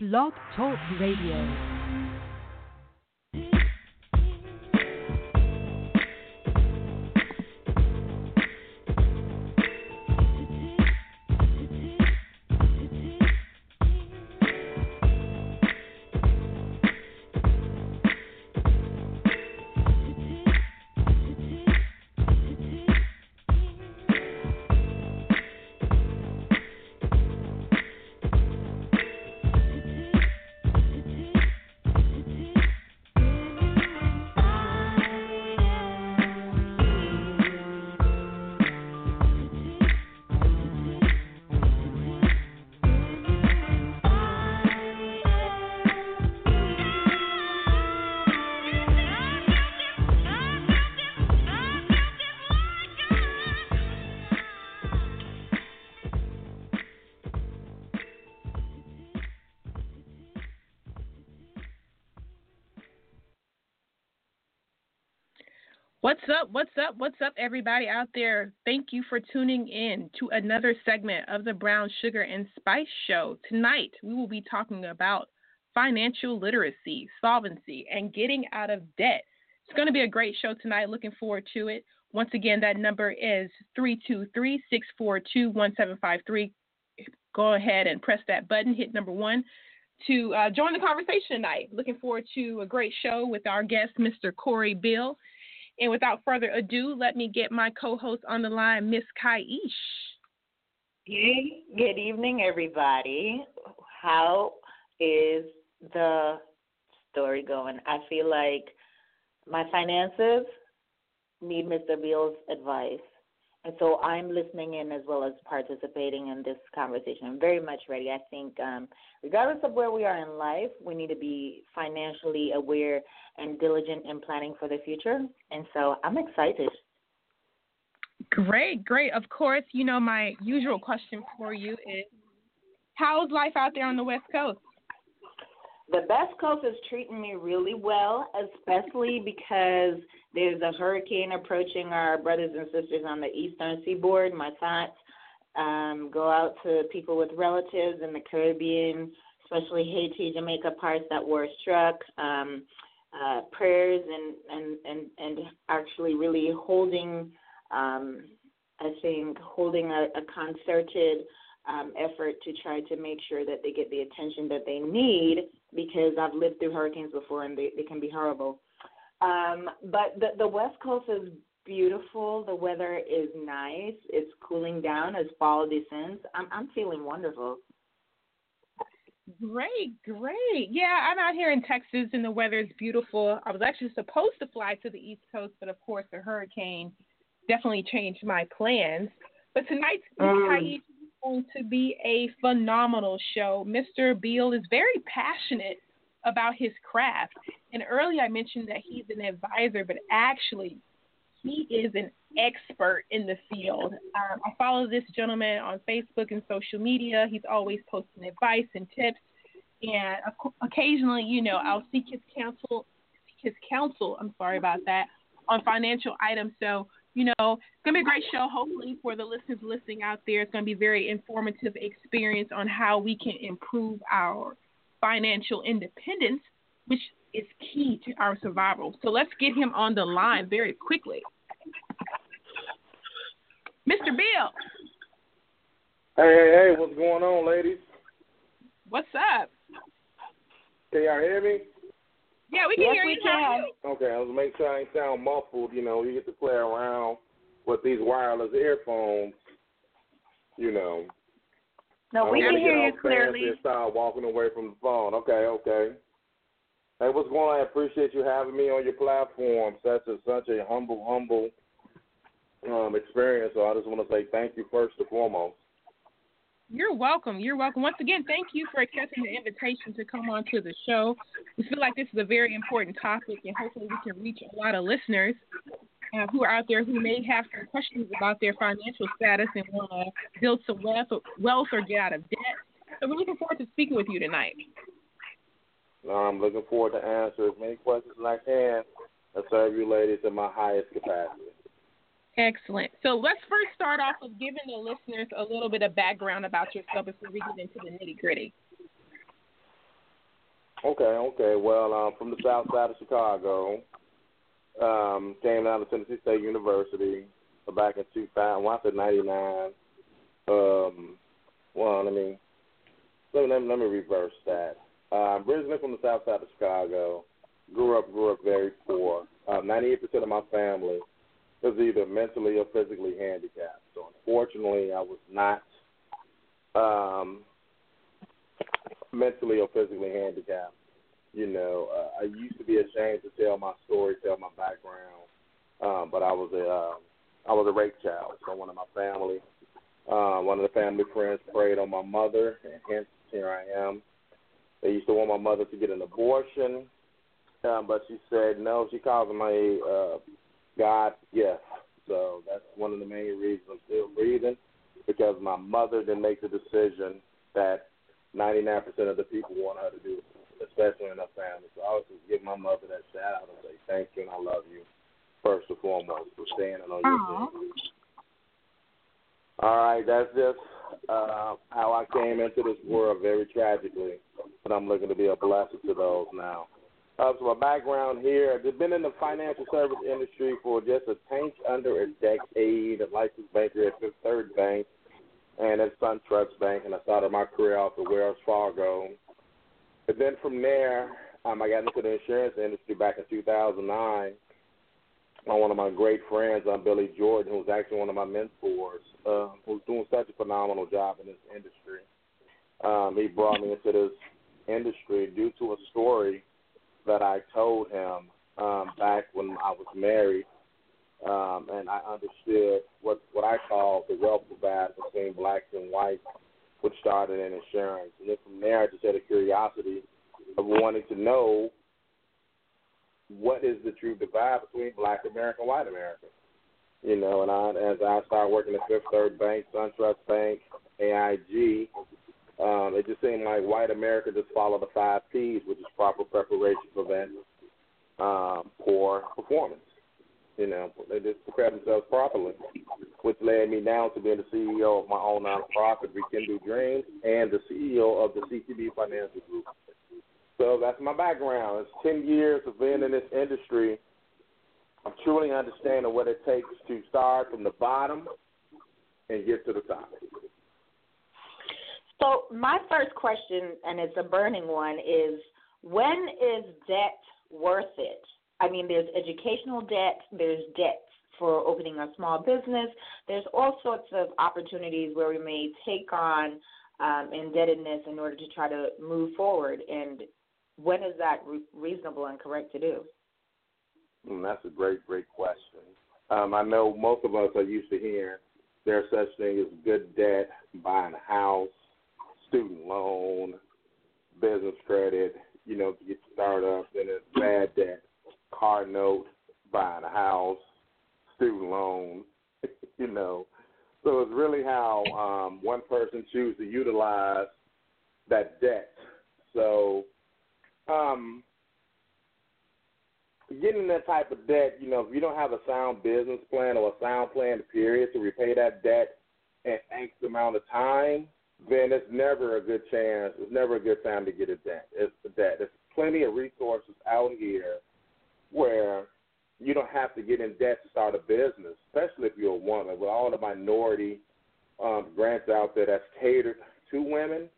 Blog Talk Radio. What's up? What's up? What's up, everybody out there? Thank you for tuning in to another segment of the Brown Sugar and Spice Show. Tonight, we will be talking about financial literacy, solvency, and getting out of debt. It's going to be a great show tonight. Looking forward to it. Once again, that number is 323 642 1753. Go ahead and press that button, hit number one to uh, join the conversation tonight. Looking forward to a great show with our guest, Mr. Cory Beal. And without further ado, let me get my co-host on the line, Miss Kaish. Hey, good evening, everybody. How is the story going? I feel like my finances need Mr. Beal's advice. And so I'm listening in as well as participating in this conversation. I'm very much ready. I think, um, regardless of where we are in life, we need to be financially aware and diligent in planning for the future. And so I'm excited. Great, great. Of course, you know, my usual question for you is how's life out there on the West Coast? The best Coast is treating me really well, especially because there's a hurricane approaching our brothers and sisters on the eastern seaboard. My thoughts um, go out to people with relatives in the Caribbean, especially Haiti, Jamaica, parts that were struck. Um, uh, prayers and, and, and, and actually really holding, um, I think, holding a, a concerted um, effort to try to make sure that they get the attention that they need because I've lived through hurricanes before and they, they can be horrible. Um, but the, the West Coast is beautiful. The weather is nice. It's cooling down as fall descends. I'm, I'm feeling wonderful. Great, great. Yeah, I'm out here in Texas and the weather is beautiful. I was actually supposed to fly to the East Coast, but of course the hurricane definitely changed my plans. But tonight's um, going to be a phenomenal show. Mr. Beal is very passionate about his craft. And earlier I mentioned that he's an advisor, but actually he is an expert in the field. Um, I follow this gentleman on Facebook and social media. He's always posting advice and tips. And occasionally, you know, I'll seek his counsel, his counsel. I'm sorry about that on financial items. So, you know, it's gonna be a great show. Hopefully, for the listeners listening out there, it's gonna be a very informative experience on how we can improve our financial independence, which is key to our survival. So let's get him on the line very quickly. Mr. Beal. Hey, hey, hey, what's going on, ladies? What's up? Can y'all hear me? Yeah, we can yes, hear we you. Can. Okay, I was making sure I ain't sound muffled. You know, you get to play around with these wireless earphones. You know. No, we can hear you clearly. And start walking away from the phone. Okay, okay. Hey, what's going on? I appreciate you having me on your platform. Such a such a humble, humble um, experience. So I just want to say thank you first and foremost. You're welcome. You're welcome. Once again, thank you for accepting the invitation to come on to the show. We feel like this is a very important topic, and hopefully, we can reach a lot of listeners uh, who are out there who may have some questions about their financial status and want to build some wealth or, wealth or get out of debt. So, we're looking forward to speaking with you tonight. I'm looking forward to answer as many questions as I can and serve you ladies in my highest capacity. Excellent. So let's first start off with giving the listeners a little bit of background about yourself before we get into the nitty gritty. Okay, okay. Well, um, from the south side of Chicago, um, came out to Tennessee State University back in 2000. Well, I said 99. Um, well, let me, let me, let me reverse that. Uh, I'm originally from the south side of Chicago, grew up grew up very poor. Uh, 98% of my family was either mentally or physically handicapped. So unfortunately, I was not um, mentally or physically handicapped. You know, uh, I used to be ashamed to tell my story, tell my background, um, but I was a uh, I was a rape child. So one of my family, uh, one of the family friends preyed on my mother, and hence here I am. They used to want my mother to get an abortion, um, but she said no. She calls him a uh, God gift. So that's one of the main reasons I'm still breathing because my mother didn't make the decision that 99% of the people want her to do, especially in her family. So I just give my mother that shout out and say thank you and I love you first and foremost for standing on your feet. All right, that's just uh, how I came into this world very tragically, but I'm looking to be a blessing to those now. Uh, so my background here, I've been in the financial service industry for just a tank under a decade, a licensed banker at Fifth Third Bank and at SunTrust Bank, and I started my career off at Wells Fargo. And then from there, um, I got into the insurance industry back in 2009. One of my great friends, um, Billy Jordan, who's actually one of my mentors, uh, who's doing such a phenomenal job in this industry. Um, he brought me into this industry due to a story that I told him um, back when I was married, um, and I understood what what I call the wealth divide between blacks and whites, which started in insurance. And then from there, I just had a curiosity of wanting to know what is the true divide between Black America and White America. You know, and I, as I started working at Fifth Third Bank, SunTrust Bank, AIG, um, it just seemed like white America just followed the five P's, which is proper preparation, prevent um, poor performance. You know, they just prepare themselves properly, which led me now to being the CEO of my own nonprofit, Rekindle Dreams, and the CEO of the CTB Financial Group. So that's my background. It's 10 years of being in this industry. I'm truly understanding what it takes to start from the bottom and get to the top. So my first question, and it's a burning one, is when is debt worth it? I mean, there's educational debt, there's debt for opening a small business. There's all sorts of opportunities where we may take on um, indebtedness in order to try to move forward. And when is that re- reasonable and correct to do? Mm, that's a great, great question. Um, I know most of us are used to hearing there's such thing as good debt, buying a house, student loan, business credit, you know, to get started up, then it's bad debt, car note, buying a house, student loan, you know. So it's really how um, one person chooses to utilize that debt. So um, getting that type of debt, you know, if you don't have a sound business plan or a sound plan, period, to repay that debt in X amount of time, then it's never a good chance. It's never a good time to get a debt. It's debt. There's plenty of resources out here where you don't have to get in debt to start a business, especially if you're a woman. With all the minority um, grants out there that's catered to women,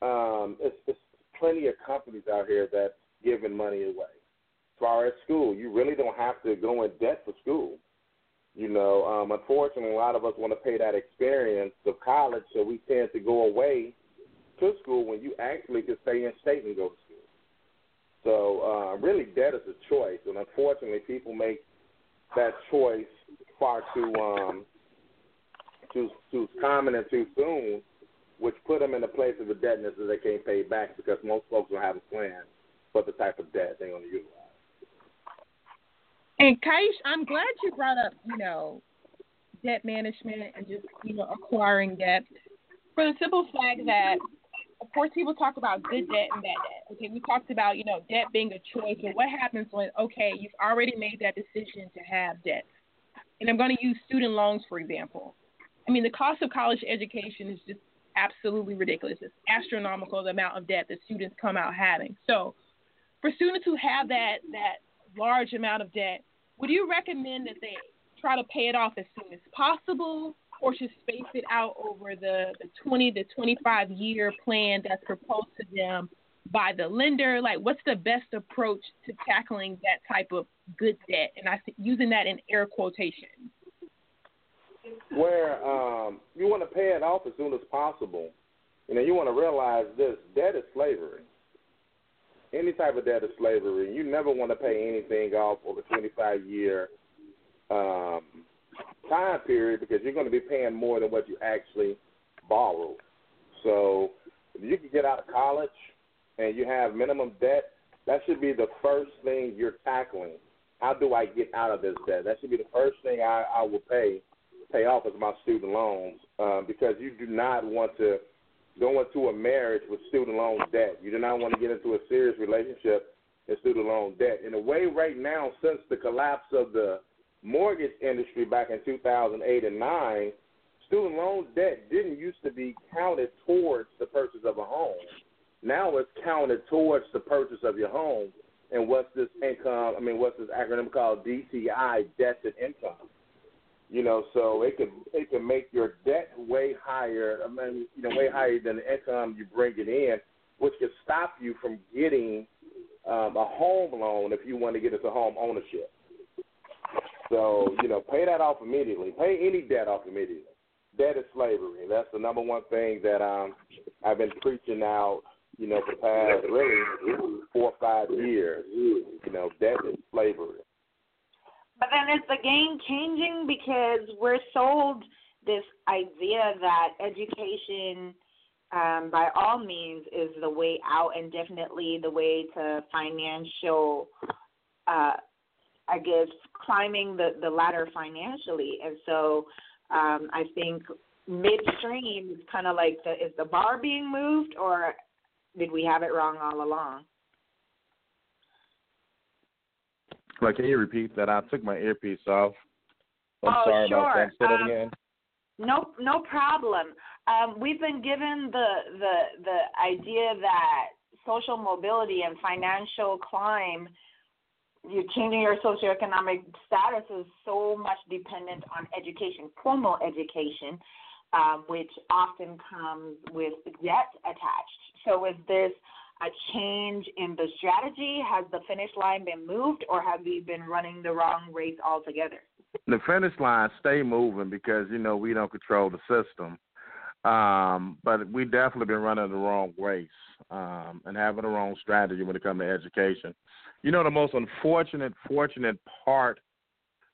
um, it's, it's plenty of companies out here that's giving money away. As far as school, you really don't have to go in debt for school. You know, um, unfortunately, a lot of us want to pay that experience of college, so we tend to go away to school when you actually could stay in state and go to school. So, uh, really, debt is a choice, and unfortunately, people make that choice far too um, too too common and too soon, which put them in a place of indebtedness that they can't pay back because most folks don't have a plan for the type of debt they're going to utilize. And Kaish, I'm glad you brought up, you know, debt management and just, you know, acquiring debt. For the simple fact that, of course, people talk about good debt and bad debt. Okay, we talked about, you know, debt being a choice. But what happens when, okay, you've already made that decision to have debt? And I'm going to use student loans, for example. I mean, the cost of college education is just absolutely ridiculous. It's astronomical the amount of debt that students come out having. So, for students who have that that large amount of debt, would you recommend that they try to pay it off as soon as possible, or should space it out over the, the 20 to 25 year plan that's proposed to them by the lender? Like, what's the best approach to tackling that type of good debt? And I using that in air quotation. Where um, you want to pay it off as soon as possible. You know, you want to realize this: debt is slavery. Any type of debt is slavery. You never want to pay anything off over 25 year um, time period because you're going to be paying more than what you actually borrowed. So, if you can get out of college and you have minimum debt, that should be the first thing you're tackling. How do I get out of this debt? That should be the first thing I, I will pay pay off as my student loans um, because you do not want to go into a marriage with student loan debt. You do not want to get into a serious relationship in student loan debt. In a way, right now, since the collapse of the mortgage industry back in 2008 and 9, student loan debt didn't used to be counted towards the purchase of a home. Now it's counted towards the purchase of your home. And what's this income? I mean, what's this acronym called? DTI, debt to income. You know, so it could it can make your debt way higher. I mean, you know, way higher than the income you bring it in, which could stop you from getting um, a home loan if you want to get into home ownership. So you know, pay that off immediately. Pay any debt off immediately. Debt is slavery. That's the number one thing that um, I've been preaching out you know, for the past really four or five years. You know, debt is slavery. But then is the game changing because we're sold this idea that education, um, by all means, is the way out and definitely the way to financial, uh, I guess, climbing the, the ladder financially. And so um, I think midstream is kind of like the is the bar being moved or did we have it wrong all along? Can you repeat that? I took my earpiece off. I'm oh, sorry sure. about that. Say that um, again. No, no problem. Um, we've been given the the the idea that social mobility and financial climb, you're changing your socioeconomic status is so much dependent on education, formal education, um, which often comes with debt attached. So is this a change in the strategy? Has the finish line been moved, or have we been running the wrong race altogether? The finish line stay moving because you know we don't control the system, um, but we definitely been running the wrong race um, and having the wrong strategy when it comes to education. You know the most unfortunate, fortunate part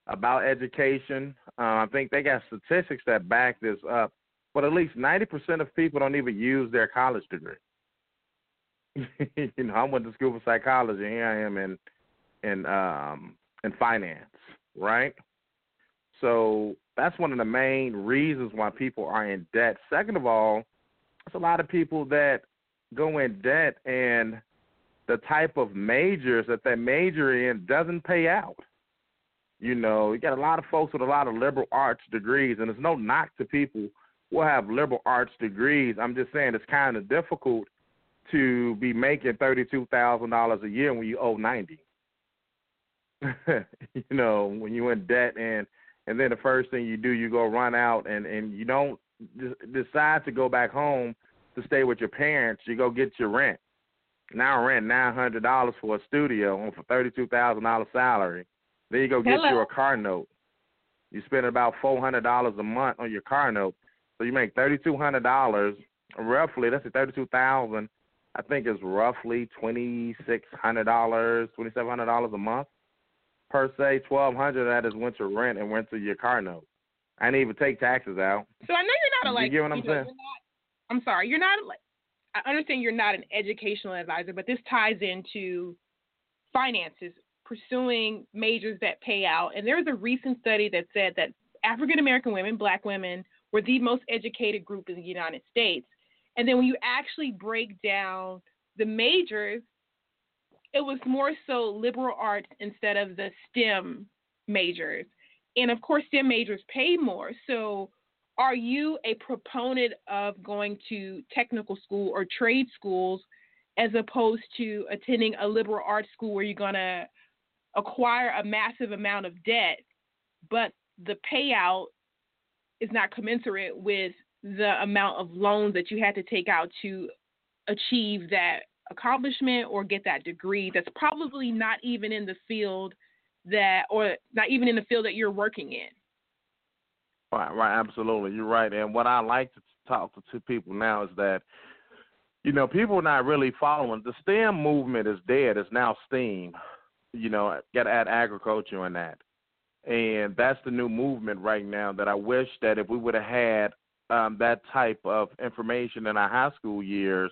about education. Uh, I think they got statistics that back this up, but at least ninety percent of people don't even use their college degree. you know, I went to school for psychology. Here I am in in um in finance, right? So that's one of the main reasons why people are in debt. Second of all, there's a lot of people that go in debt and the type of majors that they major in doesn't pay out. You know, you got a lot of folks with a lot of liberal arts degrees, and there's no knock to people who have liberal arts degrees. I'm just saying it's kind of difficult to be making thirty-two thousand dollars a year when you owe ninety. you know, when you're in debt and and then the first thing you do, you go run out and and you don't decide to go back home to stay with your parents. You go get your rent. Now rent nine hundred dollars for a studio on for thirty-two thousand dollars salary. Then you go get Hello. you a car note. You spend about four hundred dollars a month on your car note, so you make thirty-two hundred dollars roughly. That's a thirty-two thousand I think it's roughly twenty six hundred dollars, twenty seven hundred dollars a month per se. Twelve hundred of that is went to rent and went to your car note. I didn't even take taxes out. So I know you're not a like. You get what I'm you know, saying? not, I'm sorry, you're not like. I understand you're not an educational advisor, but this ties into finances, pursuing majors that pay out. And there was a recent study that said that African American women, Black women, were the most educated group in the United States. And then when you actually break down the majors, it was more so liberal arts instead of the STEM majors. And of course, STEM majors pay more. So are you a proponent of going to technical school or trade schools as opposed to attending a liberal arts school where you're going to acquire a massive amount of debt, but the payout is not commensurate with the amount of loans that you had to take out to achieve that accomplishment or get that degree that's probably not even in the field that or not even in the field that you're working in. Right right absolutely. You're right. And what i like to talk to people now is that you know people are not really following the stem movement is dead. It's now steam you know gotta add agriculture and that. And that's the new movement right now that i wish that if we would have had um, that type of information in our high school years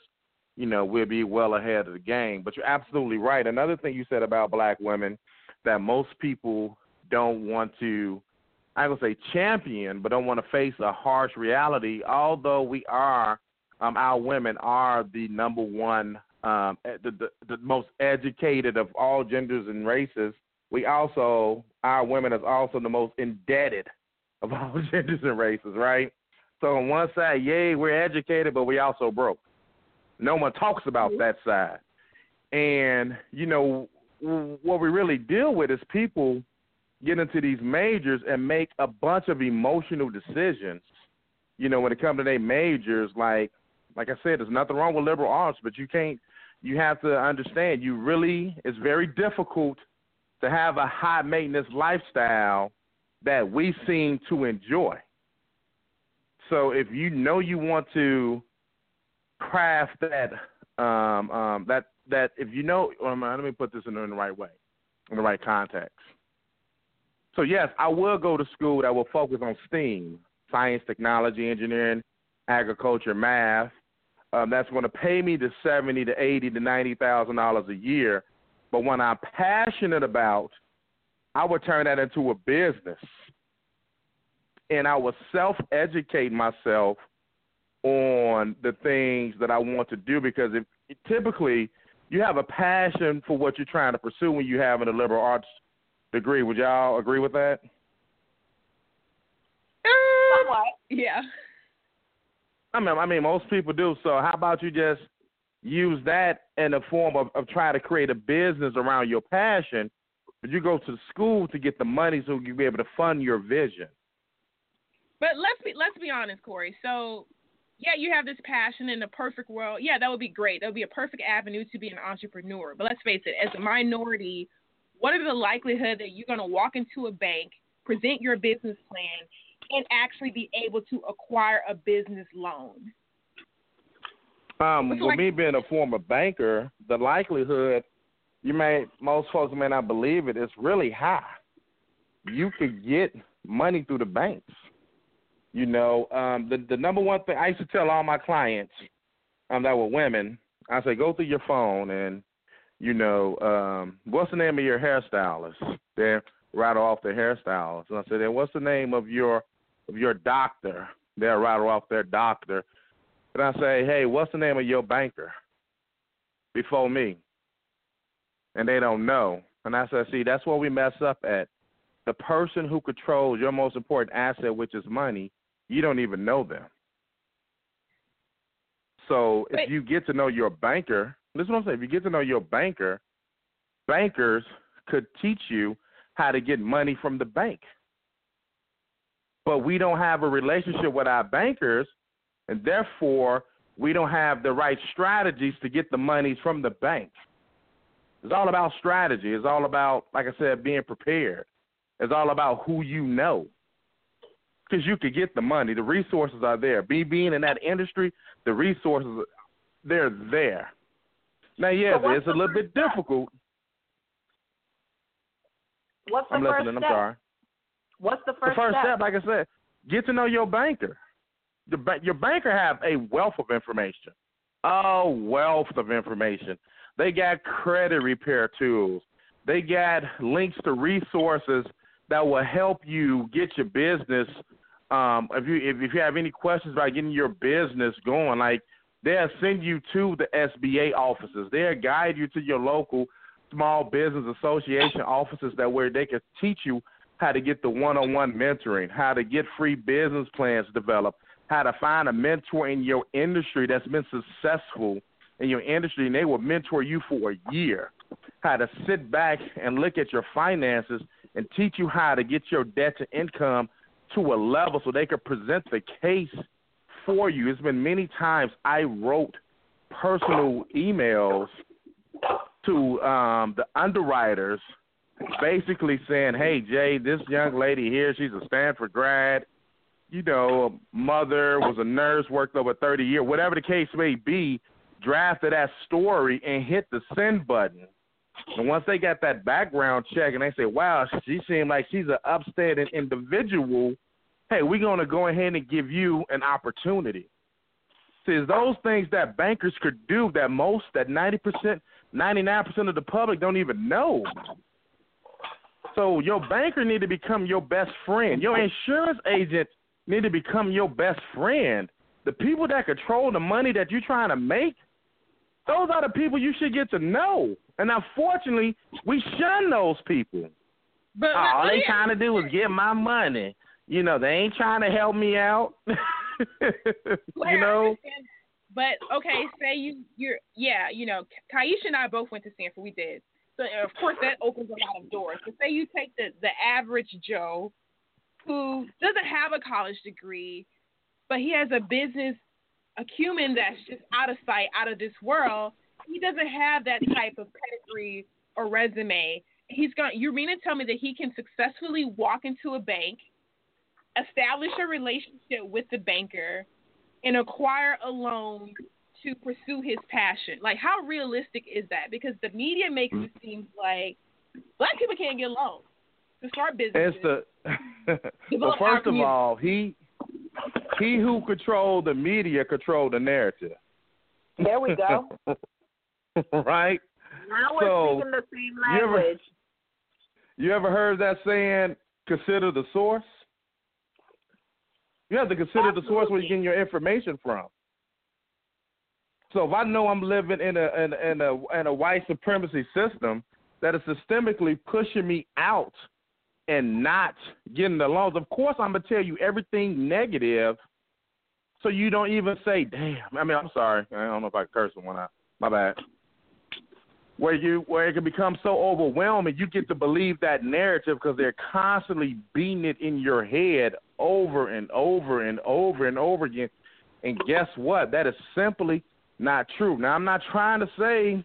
you know, we'll be well ahead of the game. But you're absolutely right. Another thing you said about black women that most people don't want to, I would say champion, but don't want to face a harsh reality. Although we are, um, our women are the number one, um, the, the the most educated of all genders and races. We also, our women is also the most indebted of all genders and races, right? So on one side, yay, we're educated, but we also broke. No one talks about mm-hmm. that side. And, you know, what we really deal with is people get into these majors and make a bunch of emotional decisions. You know, when it comes to their majors, like like I said, there's nothing wrong with liberal arts, but you can't you have to understand you really it's very difficult to have a high maintenance lifestyle that we seem to enjoy. So if you know you want to craft that um, um, that that if you know, um, let me put this in, in the right way, in the right context. So yes, I will go to school that will focus on STEAM, science, technology, engineering, agriculture, math. Um, that's going to pay me the seventy to eighty to ninety thousand dollars a year. But when I'm passionate about, I would turn that into a business, and I would self-educate myself on the things that I want to do because if typically you have a passion for what you're trying to pursue when you have a liberal arts degree. Would y'all agree with that? Somewhat. Yeah. I mean, I mean, most people do. So, how about you just use that in the form of, of trying to create a business around your passion, but you go to school to get the money so you'll be able to fund your vision. But let's be let's be honest, Cory. So yeah, you have this passion in the perfect world. Yeah, that would be great. That would be a perfect avenue to be an entrepreneur. But let's face it, as a minority, what is the likelihood that you're going to walk into a bank, present your business plan, and actually be able to acquire a business loan? Um, with like- me being a former banker, the likelihood you may most folks may not believe it, it's really high. You could get money through the banks. You know, um, the the number one thing I used to tell all my clients um, that were women, I say go through your phone and you know, um, what's the name of your hairstylist? They rattle off their hairstylist, and I said, then what's the name of your of your doctor? They'll rattle off their doctor, and I say, hey, what's the name of your banker? Before me, and they don't know. And I said, see, that's where we mess up at. The person who controls your most important asset, which is money, you don't even know them. So if you get to know your banker, this is what I'm saying. If you get to know your banker, bankers could teach you how to get money from the bank. But we don't have a relationship with our bankers, and therefore we don't have the right strategies to get the monies from the bank. It's all about strategy. It's all about, like I said, being prepared. It's all about who you know because you could get the money. The resources are there. Be being in that industry, the resources they're there. Now, yeah, so it's a little bit step? difficult. What's the I'm first listening. Step? I'm sorry. What's the first, the first step? step? Like I said, get to know your banker. The your banker have a wealth of information. A wealth of information. They got credit repair tools. They got links to resources that will help you get your business. Um, if you if, if you have any questions about getting your business going, like they'll send you to the SBA offices. They'll guide you to your local small business association offices that where they can teach you how to get the one-on-one mentoring, how to get free business plans developed, how to find a mentor in your industry that's been successful in your industry, and they will mentor you for a year. How to sit back and look at your finances and teach you how to get your debt to income to a level so they could present the case for you. It's been many times I wrote personal emails to um, the underwriters, basically saying, "Hey Jay, this young lady here, she's a Stanford grad. You know, mother was a nurse, worked over 30 years, whatever the case may be." Drafted that story and hit the send button. And once they got that background check and they say, "Wow, she seemed like she's an upstanding individual," hey, we're going to go ahead and give you an opportunity. See, those things that bankers could do that most, that 90%, 99% of the public don't even know. So your banker need to become your best friend. Your insurance agent need to become your best friend. The people that control the money that you're trying to make, those are the people you should get to know. And unfortunately, we shun those people. But all they trying to do is get my money. You know, they ain't trying to help me out. you know. But okay, say you you're yeah, you know, Kaisha and I both went to Stanford. We did. So of course that opens a lot of doors. But say you take the the average Joe who doesn't have a college degree, but he has a business acumen that's just out of sight, out of this world. He doesn't have that type of pedigree or resume. He's going. You're mean to tell me that he can successfully walk into a bank, establish a relationship with the banker, and acquire a loan to pursue his passion. Like, how realistic is that? Because the media makes it seem like black people can't get loans to start businesses. It's the well, first of all, he he who controlled the media controlled the narrative. There we go. right. Now we're so, speaking the same language. You ever, you ever heard that saying? Consider the source. You have to consider Absolutely. the source where you're getting your information from. So if I know I'm living in a in, in a in a white supremacy system that is systemically pushing me out and not getting the loans, of course I'm gonna tell you everything negative, so you don't even say, "Damn." I mean, I'm sorry. I don't know if I curse one out. My bad. Where you where it can become so overwhelming, you get to believe that narrative because they're constantly beating it in your head over and over and over and over again. And guess what? That is simply not true. Now I'm not trying to say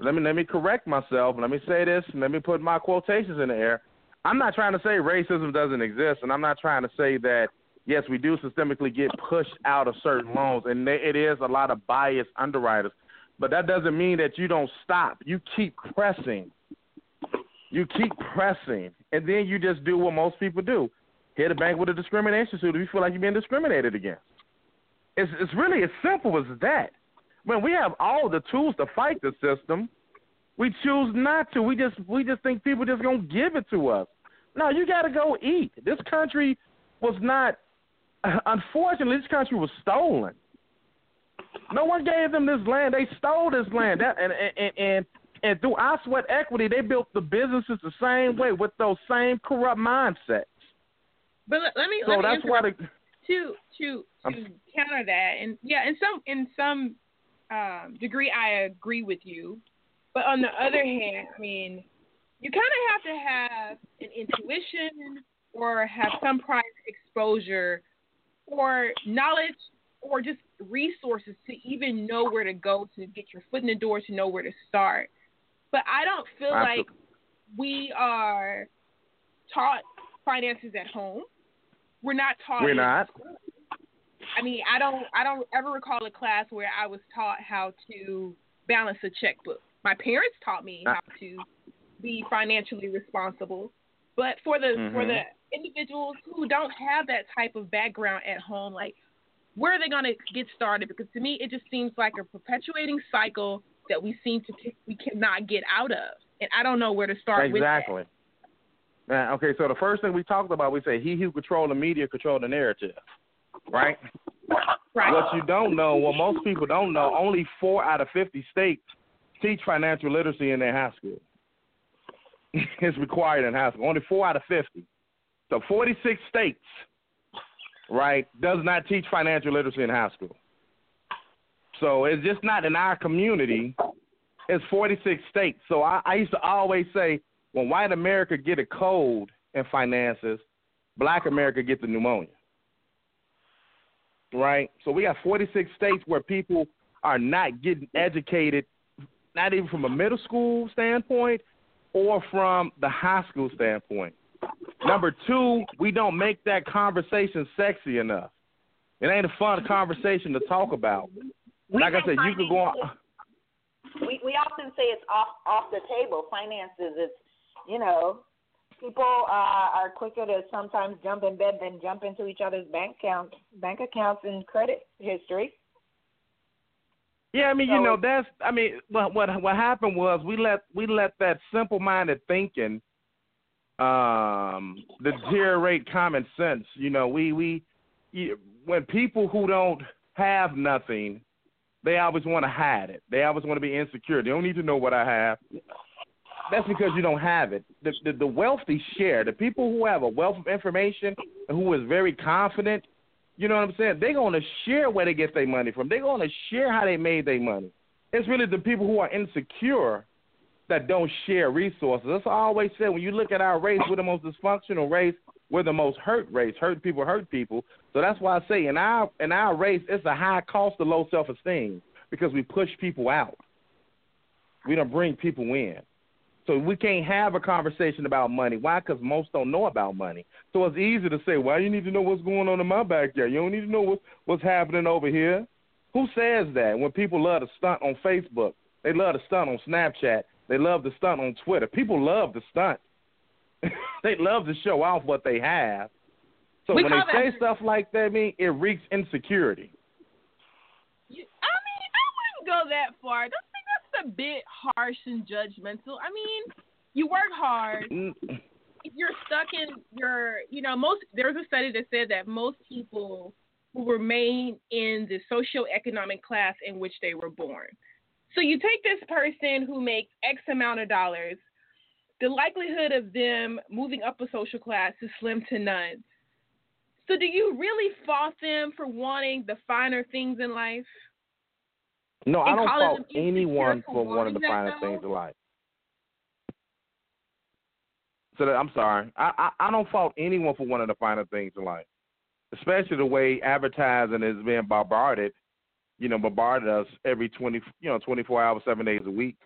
let me let me correct myself. Let me say this. Let me put my quotations in the air. I'm not trying to say racism doesn't exist, and I'm not trying to say that yes, we do systemically get pushed out of certain loans, and it is a lot of biased underwriters. But that doesn't mean that you don't stop. You keep pressing. You keep pressing, and then you just do what most people do: hit a bank with a discrimination suit if you feel like you're being discriminated against. It's it's really as simple as that. When we have all the tools to fight the system, we choose not to. We just we just think people just gonna give it to us. No, you got to go eat. This country was not. Unfortunately, this country was stolen. No one gave them this land. They stole this land. That, and, and and and through our sweat equity, they built the businesses the same way with those same corrupt mindsets. But let, let me so let that's me why the, to to to counter that, and yeah, in some in some um, degree, I agree with you. But on the other hand, I mean, you kind of have to have an intuition or have some prior exposure or knowledge or just resources to even know where to go to get your foot in the door to know where to start. But I don't feel Absolutely. like we are taught finances at home. We're not taught. We're not. I mean, I don't I don't ever recall a class where I was taught how to balance a checkbook. My parents taught me how to be financially responsible. But for the mm-hmm. for the individuals who don't have that type of background at home, like where are they going to get started? Because to me, it just seems like a perpetuating cycle that we seem to we cannot get out of, and I don't know where to start. Exactly. Okay, so the first thing we talked about, we say he who control the media control the narrative, right? Right. What you don't know, what most people don't know, only four out of fifty states teach financial literacy in their high school. it's required in high school. Only four out of fifty. So forty six states, right, does not teach financial literacy in high school. So it's just not in our community. It's forty six states. So I, I used to always say when white America get a cold in finances, black America get the pneumonia. Right? So we got 46 states where people are not getting educated, not even from a middle school standpoint or from the high school standpoint. Number two, we don't make that conversation sexy enough. It ain't a fun conversation to talk about. We like I said, you could go on. We we often say it's off off the table. Finances, it's you know, people uh, are quicker to sometimes jump in bed than jump into each other's bank account, bank accounts and credit history. Yeah, I mean, so, you know, that's. I mean, what what what happened was we let we let that simple-minded thinking um the deteriorate common sense. You know, we we when people who don't have nothing, they always want to hide it. They always want to be insecure. They don't need to know what I have that's because you don't have it. The, the, the wealthy share. The people who have a wealth of information and who is very confident, you know what I'm saying? They're going to share where they get their money from. They're going to share how they made their money. It's really the people who are insecure that don't share resources. That's I always say. When you look at our race, we're the most dysfunctional race. We're the most hurt race. Hurt people hurt people. So that's why I say in our in our race, it's a high cost of low self esteem because we push people out. We don't bring people in. So we can't have a conversation about money. Why? Because most don't know about money. So it's easy to say, "Why you need to know what's going on in my backyard? You don't need to know what, what's happening over here." Who says that? When people love to stunt on Facebook, they love to stunt on Snapchat, they love to stunt on Twitter. People love to stunt. they love to show off what they have. So we when they say stuff like that, I mean it reeks insecurity. I mean, I wouldn't go that far. Don't think that's a bit harsh and judgmental. I mean, you work hard. If you're stuck in your, you know, most there's a study that said that most people who remain in the socioeconomic class in which they were born. So you take this person who makes X amount of dollars, the likelihood of them moving up a social class is slim to none. So do you really fault them for wanting the finer things in life? No, I don't fault anyone for wanting to wanting find that, the things in life. So that, I'm sorry. I, I I don't fault anyone for wanting the things in life, especially the way advertising is being bombarded. You know, bombarded us every twenty, you know, 24 hours, seven days a week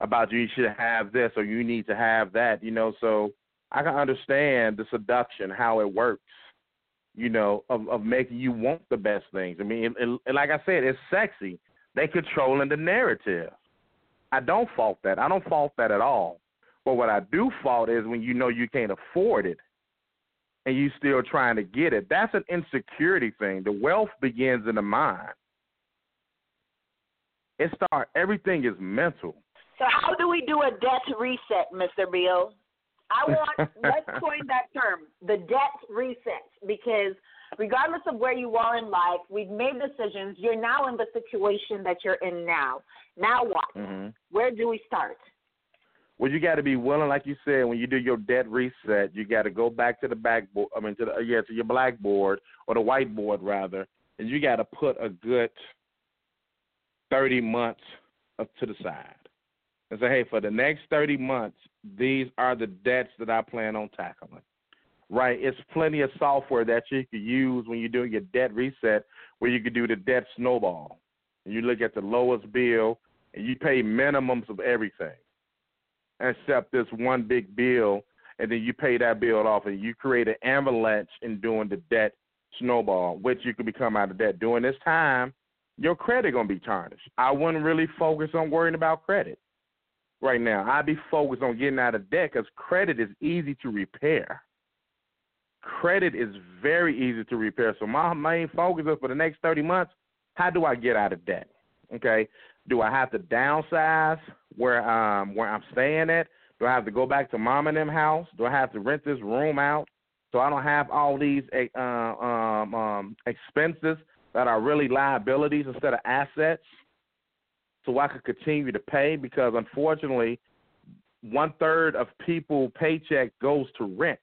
about you should have this or you need to have that. You know, so I can understand the seduction, how it works. You know, of of making you want the best things. I mean, it, it, like I said, it's sexy. They controlling the narrative. I don't fault that. I don't fault that at all. But what I do fault is when you know you can't afford it and you still trying to get it. That's an insecurity thing. The wealth begins in the mind. It start everything is mental. So how do we do a debt reset, Mr. Beal? I want let's coin that term, the debt reset, because regardless of where you are in life, we've made decisions. You're now in the situation that you're in now. Now what? Mm-hmm. Where do we start? Well, you got to be willing, like you said, when you do your debt reset, you got to go back to the backboard. I mean, to the yeah, to your blackboard or the whiteboard rather, and you got to put a good thirty months up to the side and say, hey, for the next thirty months, these are the debts that I plan on tackling. Right? It's plenty of software that you could use when you're doing your debt reset, where you could do the debt snowball. And you look at the lowest bill, and you pay minimums of everything except this one big bill, and then you pay that bill off, and you create an avalanche in doing the debt snowball, which you can become out of debt. During this time, your credit gonna be tarnished. I wouldn't really focus on worrying about credit right now. I'd be focused on getting out of debt because credit is easy to repair. Credit is very easy to repair. So my main focus is for the next thirty months, how do I get out of debt? Okay. Do I have to downsize where um where I'm staying at? Do I have to go back to mom and them house? Do I have to rent this room out so I don't have all these uh, um, um, expenses that are really liabilities instead of assets? So I could continue to pay because unfortunately, one third of people paycheck goes to rent.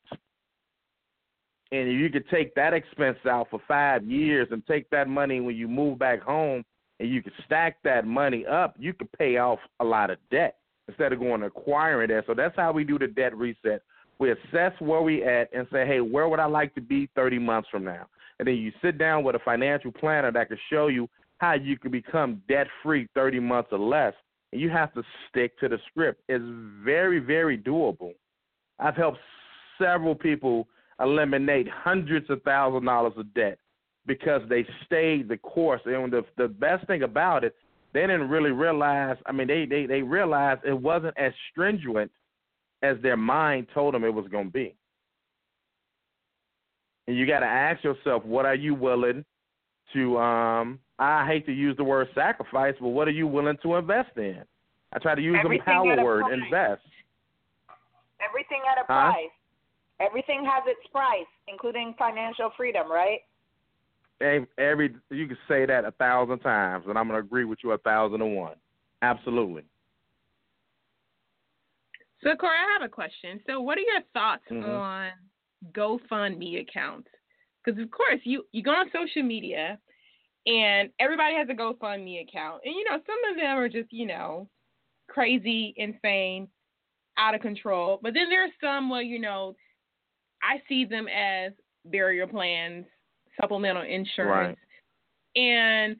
And you could take that expense out for five years and take that money when you move back home and you could stack that money up, you could pay off a lot of debt instead of going acquiring that. So that's how we do the debt reset. We assess where we at and say, hey, where would I like to be 30 months from now? And then you sit down with a financial planner that can show you how you can become debt free 30 months or less. And you have to stick to the script. It's very, very doable. I've helped several people eliminate hundreds of thousands of dollars of debt because they stayed the course. And the the best thing about it, they didn't really realize. I mean, they they they realized it wasn't as stringent as their mind told them it was going to be. And you got to ask yourself, what are you willing to? um I hate to use the word sacrifice, but what are you willing to invest in? I try to use Everything the power word, price. invest. Everything at a Huh? price. Everything has its price, including financial freedom, right? Every, every you can say that a thousand times, and I'm going to agree with you a thousand and one. Absolutely. So, Cory, I have a question. So, what are your thoughts Mhm. on GoFundMe accounts? Because of course, you you go on social media, and everybody has a GoFundMe account, and you know some of them are just you know crazy, insane, out of control. But then there are some where you know I see them as burial plans, supplemental insurance, and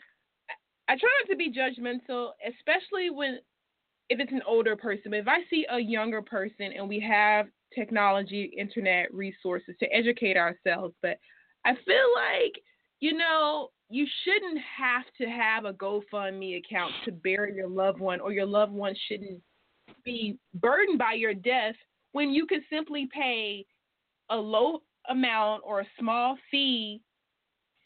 I I try not to be judgmental, especially when if it's an older person, but if I see a younger person and we have technology, internet resources to educate ourselves, but I feel like, you know, you shouldn't have to have a GoFundMe account to bury your loved one, or your loved one shouldn't be burdened by your death when you could simply pay a low amount or a small fee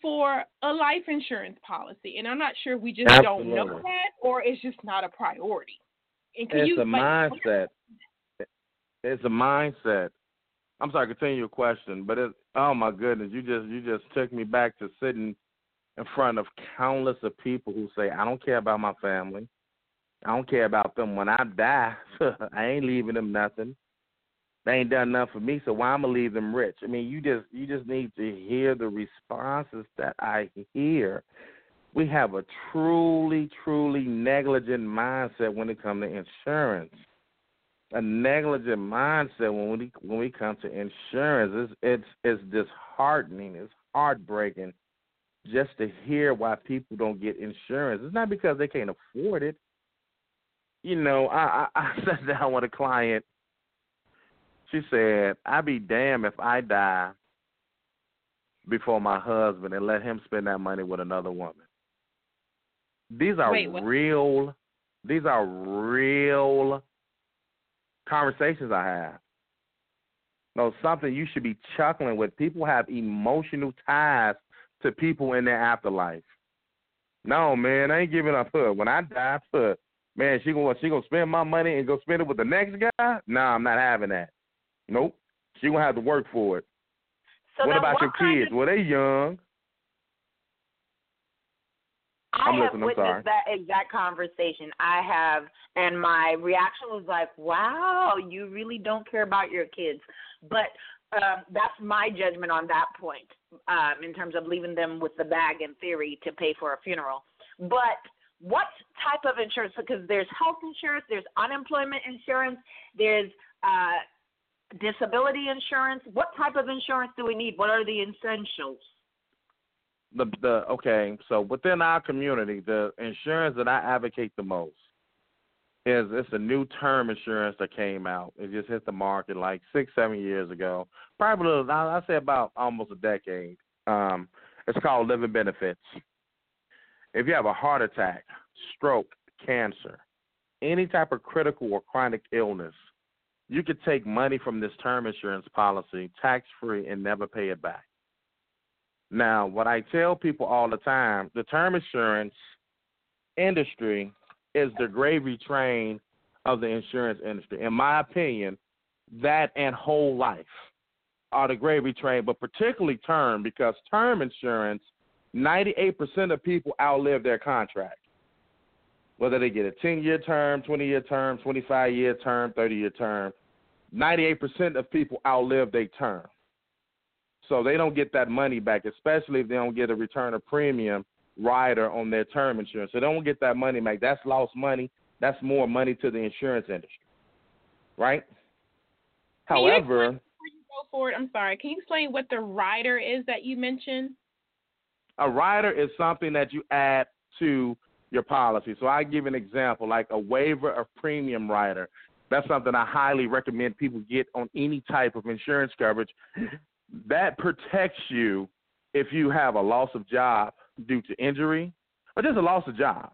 for a life insurance policy. And I'm not sure if we just don't know that or it's just not a priority. And can It's you a like, mindset. It's a mindset. I'm sorry, continue your question, but it, oh my goodness, you just you just took me back to sitting in front of countless of people who say, I don't care about my family. I don't care about them. When I die, I ain't leaving them nothing. They ain't done nothing for me, so why I'm gonna leave them rich? I mean, you just you just need to hear the responses that I hear. We have a truly, truly negligent mindset when it comes to insurance. A negligent mindset when we when we come to insurance. It's it's it's disheartening. It's heartbreaking just to hear why people don't get insurance. It's not because they can't afford it. You know, I I, I sat down with a client. She said, "I'd be damned if I die before my husband and let him spend that money with another woman." These are Wait, real. These are real conversations I have. No, something you should be chuckling with. People have emotional ties to people in their afterlife. No, man, I ain't giving up her. When I die, her, man, she gonna she gonna spend my money and go spend it with the next guy? Nah, I'm not having that. Nope. She gonna have to work for it. So what about what your kids? Of, well, they young. I I'm have listening, witnessed that exact conversation. I have, and my reaction was like, "Wow, you really don't care about your kids." But um, that's my judgment on that point, um, in terms of leaving them with the bag in theory to pay for a funeral. But what type of insurance? Because there's health insurance, there's unemployment insurance, there's uh, disability insurance. What type of insurance do we need? What are the essentials? The the okay, so within our community, the insurance that I advocate the most is it's a new term insurance that came out. It just hit the market like six, seven years ago. Probably I say about almost a decade. Um, it's called living benefits. If you have a heart attack, stroke, cancer, any type of critical or chronic illness, you could take money from this term insurance policy tax free and never pay it back. Now, what I tell people all the time, the term insurance industry is the gravy train of the insurance industry. In my opinion, that and whole life are the gravy train, but particularly term because term insurance, 98% of people outlive their contract. whether they get a 10 year term, 20 year term, 25 year term, 30 year term, 98% of people outlive their term. So they don't get that money back, especially if they don't get a return of premium rider on their term insurance. So they don't get that money back. That's lost money. That's more money to the insurance industry. Right? Can However, you before you go forward, I'm sorry. Can you explain what the rider is that you mentioned? a rider is something that you add to your policy. So I give an example, like a waiver of premium rider. That's something I highly recommend people get on any type of insurance coverage. That protects you if you have a loss of job due to injury or just a loss of job.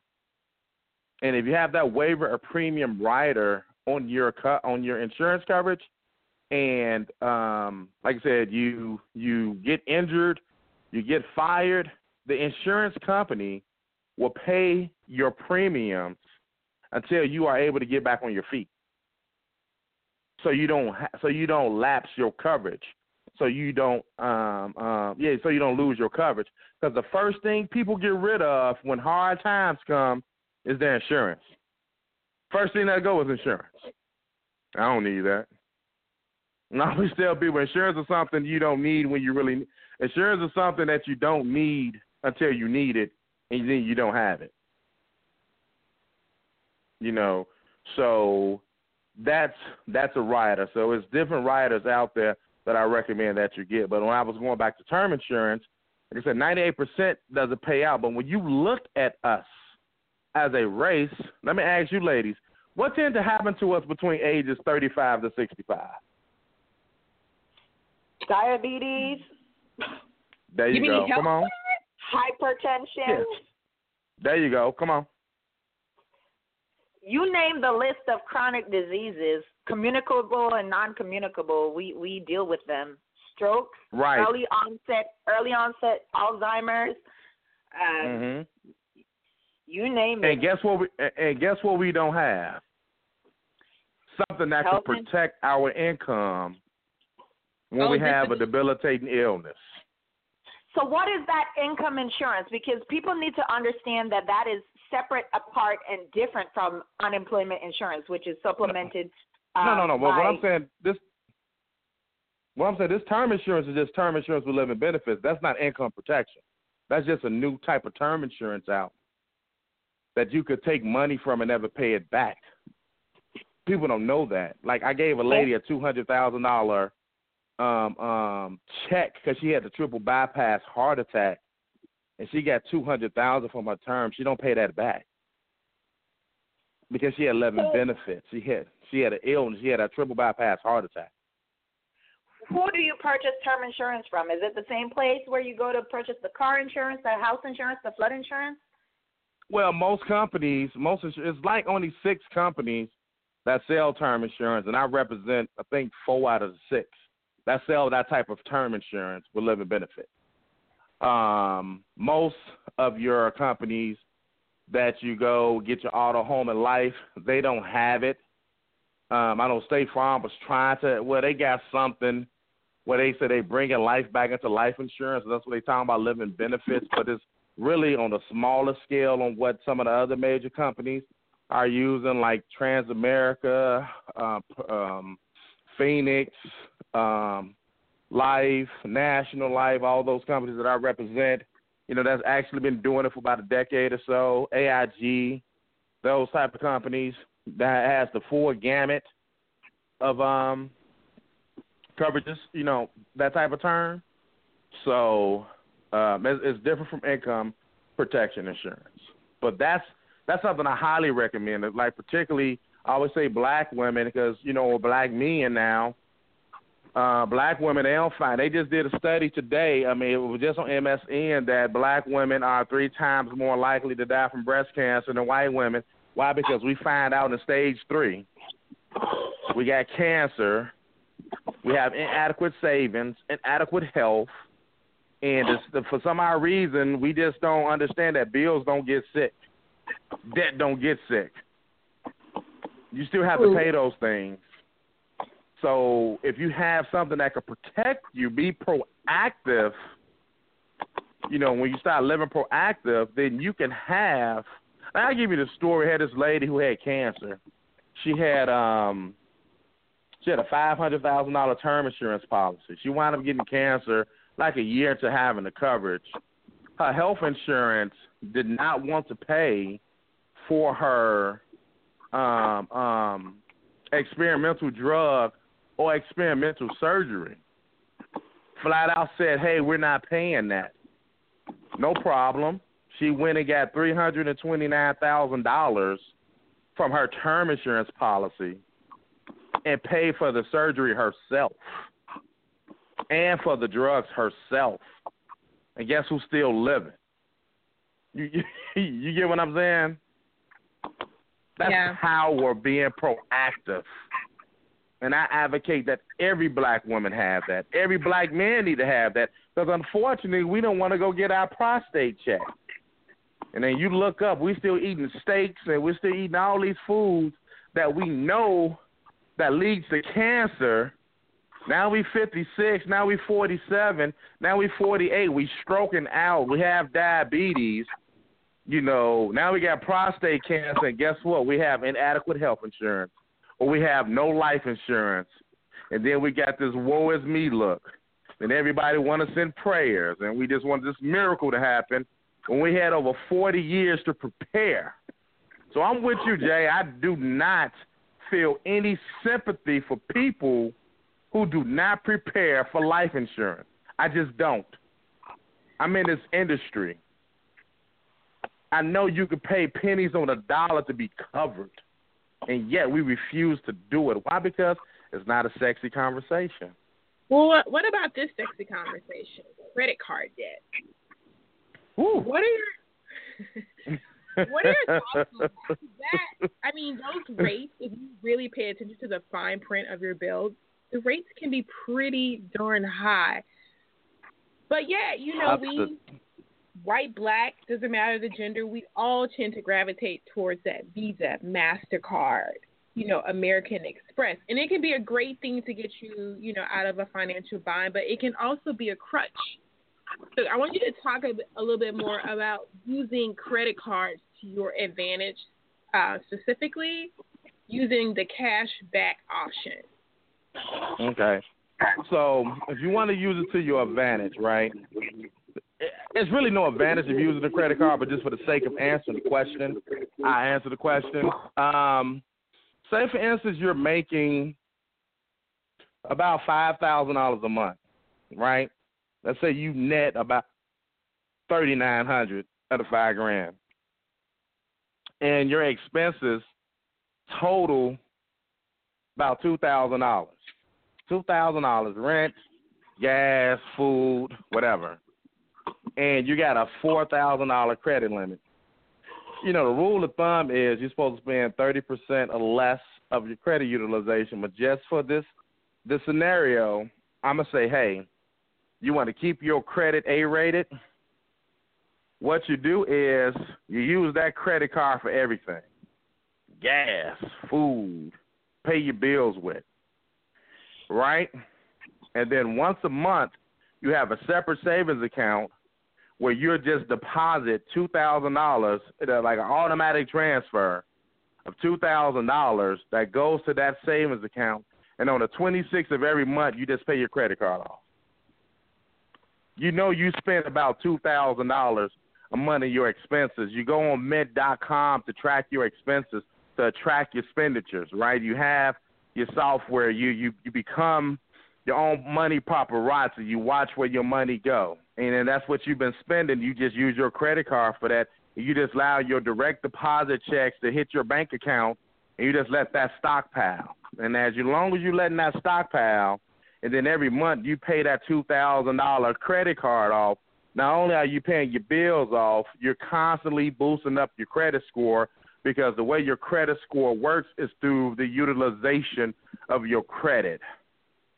And if you have that waiver of premium rider on your co- on your insurance coverage, and um, like I said, you you get injured, you get fired, the insurance company will pay your premiums until you are able to get back on your feet. So you don't ha- so you don't lapse your coverage. So you don't um um yeah, so you don't lose your coverage because the first thing people get rid of when hard times come is their insurance. First thing that go is insurance. I don't need that. And I always tell people insurance is something you don't need when you really insurance is something that you don't need until you need it and then you don't have it. You know, so that's that's a rider. So it's different riders out there that I recommend that you get. But when I was going back to term insurance, like I said, 98% doesn't pay out. But when you look at us as a race, let me ask you, ladies, what tends to happen to us between ages 35 to 65? Diabetes, There you, You go. health Come on. hypertension. Yeah. There you go. Come on. You name the list of chronic diseases, communicable and non-communicable. We we deal with them. Strokes, Right. early onset, early onset Alzheimer's. Uh, Mhm. You name And it. guess what? We, and- and guess what? We don't have something that Health can protect our income when Oh, we have a debilitating illness. So what is that income insurance? Because people need to understand that that is separate, apart, and different from unemployment insurance, which is supplemented. No, no, um, no. But what I'm saying, this, what I'm saying, this term insurance is just term insurance with living benefits. That's not income protection. That's just a new type of term insurance out that you could take money from and never pay it back. People don't know that. Like I gave a lady a two hundred thousand dollar um um check because she had a triple bypass heart attack, and she got two hundred thousand from her term. She don't pay that back because she had living benefits. She had she had an illness. She had a triple bypass heart attack. Who do you purchase term insurance from? Is it the same place where you go to purchase the car insurance, the house insurance, the flood insurance? Well, most companies, most it's like only six companies that sell term insurance, and I represent I think four out of the six that sell that type of term insurance with living benefit. Um, most of your companies that you go get your auto, home, and life, they don't have it. Um, I know State Farm was trying to. Well, they got something where they say they bringing life back into life insurance. That's what they talking about living benefits, but it's really on a smaller scale on what some of the other major companies are using, like Transamerica, uh, um, Phoenix, um, Life, National Life, all those companies that I represent. You know, that's actually been doing it for about a decade or so. AIG, those type of companies that has the full gamut of um coverages, you know, that type of term. So um, it's, it's different from income protection insurance, but that's that's something I highly recommend. Like particularly, I always say black women because you know black men now. Uh, black women, they don't find. They just did a study today. I mean, it was just on MSN that black women are three times more likely to die from breast cancer than white women. Why? Because we find out in stage three, we got cancer, we have inadequate savings, inadequate health, and for some odd reason, we just don't understand that bills don't get sick, debt don't get sick. You still have to pay those things. So if you have something that could protect you, be proactive. You know, when you start living proactive, then you can have I'll give you the story. I had this lady who had cancer. She had um she had a five hundred thousand dollar term insurance policy. She wound up getting cancer like a year into having the coverage. Her health insurance did not want to pay for her um um experimental drug or experimental surgery. Flat out said, Hey, we're not paying that. No problem. She went and got three hundred and twenty nine thousand dollars from her term insurance policy and paid for the surgery herself and for the drugs herself. And guess who's still living? You you, you get what I'm saying? That's yeah. power being proactive. And I advocate that every black woman have that. Every black man need to have that. Because unfortunately, we don't want to go get our prostate checked. And then you look up, we still eating steaks and we're still eating all these foods that we know that leads to cancer. Now we 56, now we 47, now we 48. We stroking out. We have diabetes. You know, now we got prostate cancer, and guess what? We have inadequate health insurance, or we have no life insurance, and then we got this woe is me look, and everybody want to send prayers, and we just want this miracle to happen, when we had over 40 years to prepare. So I'm with you, Jay. I do not feel any sympathy for people who do not prepare for life insurance. I just don't. I'm in this industry. I know you could pay pennies on a dollar to be covered, and yet we refuse to do it. Why? Because it's not a sexy conversation. Well, what, what about this sexy conversation? Credit card debt. Ooh. What are your what are your thoughts on that? that? I mean, those rates, if you really pay attention to the fine print of your bills, the rates can be pretty darn high. But yeah, you know, we white, black, doesn't matter the gender, we all tend to gravitate towards that Visa, MasterCard, you know, American Express. And it can be a great thing to get you, you know, out of a financial bind, but it can also be a crutch so I want you to talk a, a little bit more about using credit cards to your advantage, uh, specifically using the cash back option. Okay. So if you want to use it to your advantage, right? It's really no advantage of using the credit card, but just for the sake of answering the question, I answer the question. Um, say for instance, you're making about five thousand dollars a month, right? Let's say you net about thirty nine hundred out of five grand, and your expenses total about two thousand dollars. Two thousand dollars rent, gas, food, whatever, and you got a four thousand dollar credit limit. You know the rule of thumb is you're supposed to spend thirty percent or less of your credit utilization, but just for this this scenario, I'm gonna say, hey, you want to keep your credit A rated, what you do is you use that credit card for everything. Gas, food, pay your bills with, right? And then once a month, you have a separate savings account where you just deposit two thousand dollars, like an automatic transfer of two thousand dollars that goes to that savings account, and on the twenty sixth of every month, you just pay your credit card off you know you spend about two thousand dollars a month in your expenses. You go on Mint.com to track your expenses, to track your expenditures. Right? You have your software. You you you become your own money paparazzi. You watch where your money go, and then that's what you've been spending. You just use your credit card for that. You just allow your direct deposit checks to hit your bank account, and you just let that stockpile. And as you, long as you're letting that stockpile, and then every month you pay that two thousand dollar credit card off. Not only are you paying your bills off, you're constantly boosting up your credit score because the way your credit score works is through the utilization of your credit,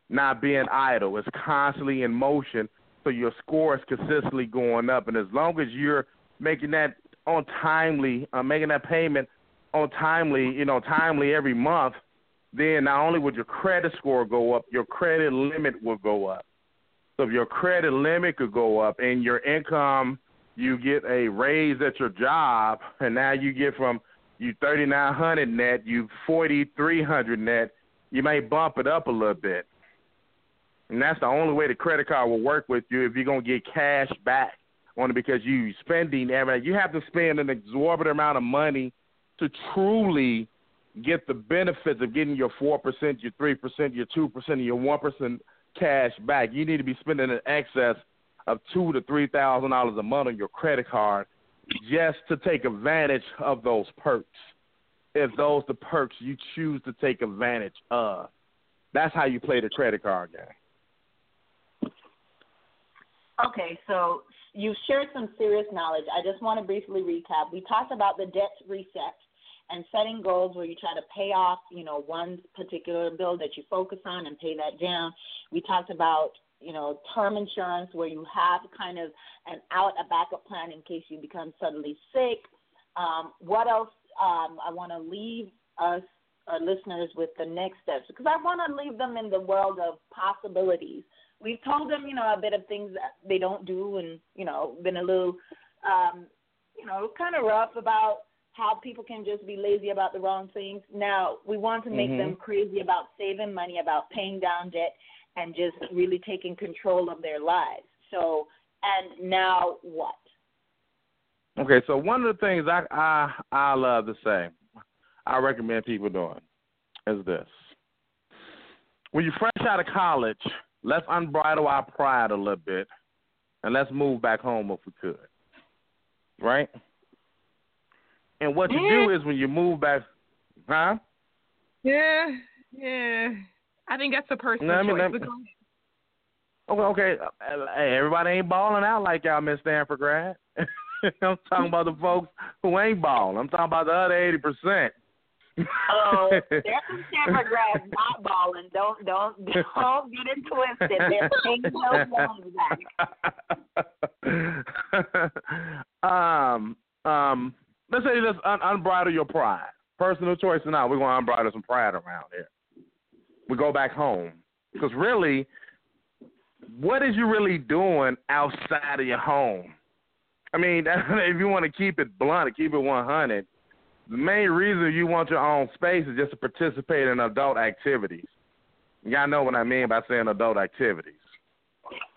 not being idle. It's constantly in motion, so your score is consistently going up. And as long as you're making that on timely, uh, making that payment on timely, you know, timely every month, then not only would your credit score go up, your credit limit will go up. So if your credit limit could go up and your income you get a raise at your job, and now you get from you thirty nine hundred net, you forty three hundred net. You may bump it up a little bit, and that's the only way the credit card will work with you if you're gonna get cash back on it because you're spending every. You have to spend an exorbitant amount of money to truly get the benefits of getting your four percent, your three percent, your two percent, and your one percent cash back. You need to be spending an excess of two to three thousand dollars a month on your credit card just to take advantage of those perks. If those the perks you choose to take advantage of. That's how you play the credit card game. Okay, so you've shared some serious knowledge. I just want to briefly recap. We talked about the debt reset and setting goals where you try to pay off, you know, one particular bill that you focus on and pay that down. We talked about, you know, term insurance where you have kind of an out, a backup plan in case you become suddenly sick. Um, what else? Um, I want to leave us, our listeners, with the next steps because I want to leave them in the world of possibilities. We've told them, you know, a bit of things that they don't do, and you know, been a little, um, you know, kind of rough about how people can just be lazy about the wrong things. Now, we want to make mm-hmm. them crazy about saving money, about paying down debt, and just really taking control of their lives. So, and now what? Okay, so one of the things I I I love to say, I recommend people doing, is this: when you're fresh out of college, let's unbridle our pride a little bit, and let's move back home if we could. Right? And what you do is when you move back, huh? Yeah, yeah. I think that's a personal no, I mean, choice. Okay, okay. Hey, everybody ain't balling out like y'all Miss Stanford grad. I'm talking about the folks who ain't balling. I'm talking about the other eighty percent. oh, there's some Stanford grads not balling. Don't don't don't get it twisted. They're taking those back. um um let's say let's un- unbridle your pride. Personal choice or not, we're going to unbridle some pride around here. We go back home. Because really, what is you really doing outside of your home? I mean, if you want to keep it blunt, keep it 100, the main reason you want your own space is just to participate in adult activities. Y'all know what I mean by saying adult activities.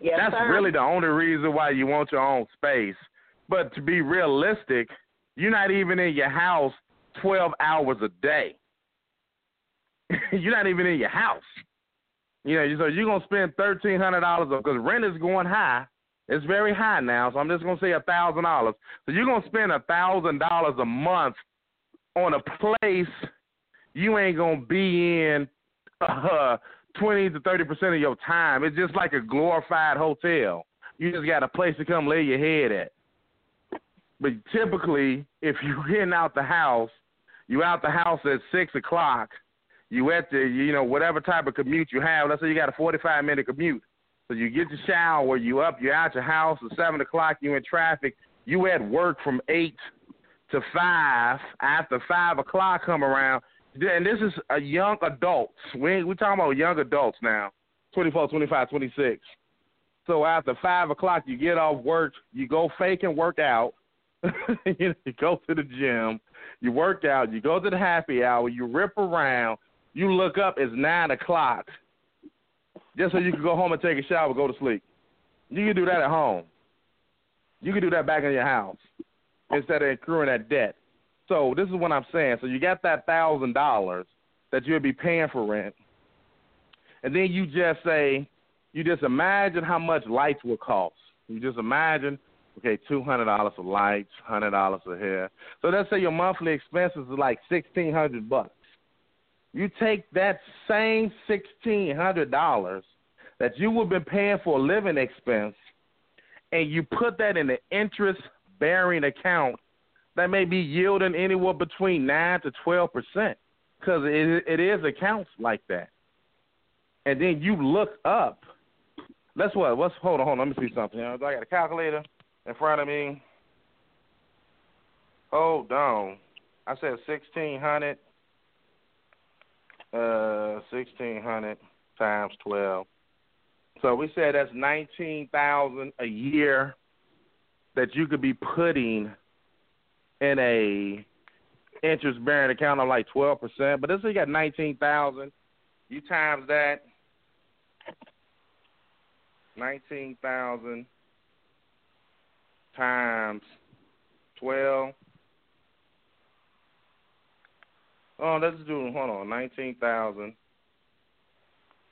Yes, That's sir. really the only reason why you want your own space. But to be realistic, you're not even in your house 12 hours a day. you're not even in your house. You know, so you're gonna spend thirteen hundred dollars because rent is going high. It's very high now, so I'm just gonna say thousand dollars. So you're gonna spend thousand dollars a month on a place you ain't gonna be in uh, twenty to thirty percent of your time. It's just like a glorified hotel. You just got a place to come lay your head at. But typically, if you're getting out the house, you out the house at six o'clock. You at the you know whatever type of commute you have. Let's say you got a 45 minute commute. So you get your shower, you up, you're out your house at seven o'clock. You in traffic. You at work from eight to five. After five o'clock come around, and this is a young adults. We we talking about young adults now, 24, 25, 26. So after five o'clock, you get off work, you go fake and work out. you know go to the gym, you work out, you go to the happy hour, you rip around, you look up, it's nine o'clock. Just so you can go home and take a shower, go to sleep. You can do that at home. You can do that back in your house instead of accruing that debt. So this is what I'm saying. So you got that thousand dollars that you'll be paying for rent, and then you just say, you just imagine how much lights will cost. You just imagine Okay, two hundred dollars for lights, hundred dollars for hair. So let's say your monthly expenses is like sixteen hundred bucks. You take that same sixteen hundred dollars that you would have been paying for a living expense, and you put that in an interest bearing account that may be yielding anywhere between nine to twelve percent, because it, it is accounts like that. And then you look up. Let's what? Let's hold on. Hold on. Let me see something. I got a calculator in front of me. Hold on. I said sixteen hundred. Uh, sixteen hundred times twelve. So we said that's nineteen thousand a year. that you could be putting in a interest bearing account of like twelve percent. But this you got nineteen thousand. You times that nineteen thousand times twelve. Oh, let's do hold on, nineteen thousand.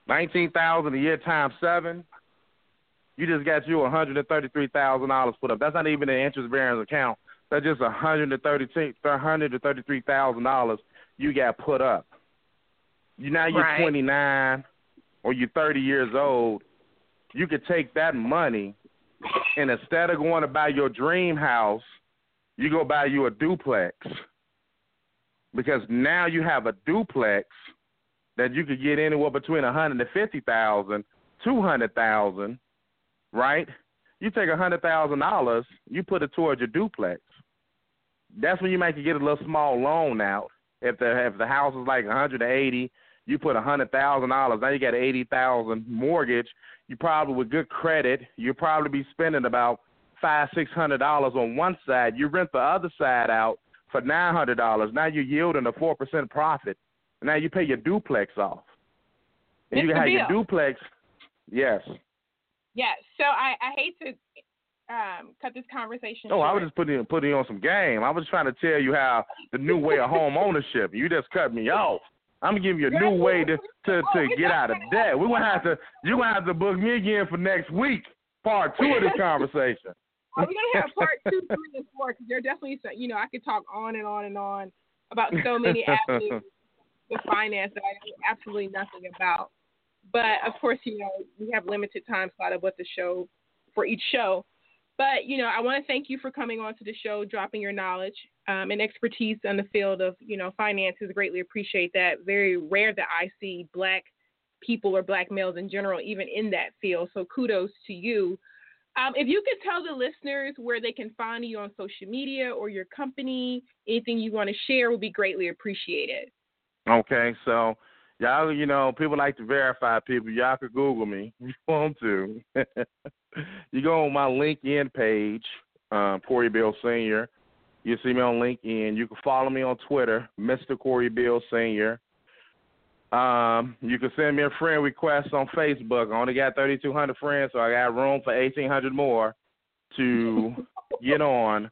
Nineteen thousand a year times seven. You just got you one hundred and thirty-three thousand dollars put up. That's not even an interest-bearing account. That's just $133,000 you got put up. You now you're right. 29 or you're 30 years old. You could take that money and instead of going to buy your dream house, you go buy you a duplex because now you have a duplex that you could get anywhere between a hundred and fifty thousand, two hundred thousand, right? You take a hundred thousand dollars, you put it towards your duplex. That's when you might get a little small loan out. If the if the house is like a hundred and eighty, you put a hundred thousand dollars. Now you got an eighty thousand mortgage. You probably with good credit, you'll probably be spending about five six hundred dollars on one side. You rent the other side out for nine hundred dollars. Now you're yielding a four percent profit. Now you pay your duplex off, and you can have your duplex. Yes. Yeah. So I, I hate to um, cut this conversation Oh, I was just putting putting you on some game. I was trying to tell you how the new way of home ownership. You just cut me off. I'm gonna give you a new way to to, to get out of debt. We're gonna have to you're gonna have to book me again for next week, part two of this conversation. Oh, we're gonna have part two, three, and four because there are definitely some. You know, I could talk on and on and on about so many avenues of finance that I know absolutely nothing about. But of course, you know, we have limited time slot of what the show for each show. But you know, I want to thank you for coming on to the show, dropping your knowledge um, and expertise in the field of you know finances. Greatly appreciate that. Very rare that I see black people or black males in general even in that field. So kudos to you. Um, if you could tell the listeners where they can find you on social media or your company, anything you want to share would be greatly appreciated. Okay, so y'all, you know, people like to verify people. Y'all could Google me if you want to. you go on my LinkedIn page, um, Cory Beal Senior. You see me on LinkedIn. You can follow me on Twitter, Mr. Cory Beal Senior. Um, you can send me a friend request on Facebook. I only got 3,200 friends, so I got room for 1,800 more to get on.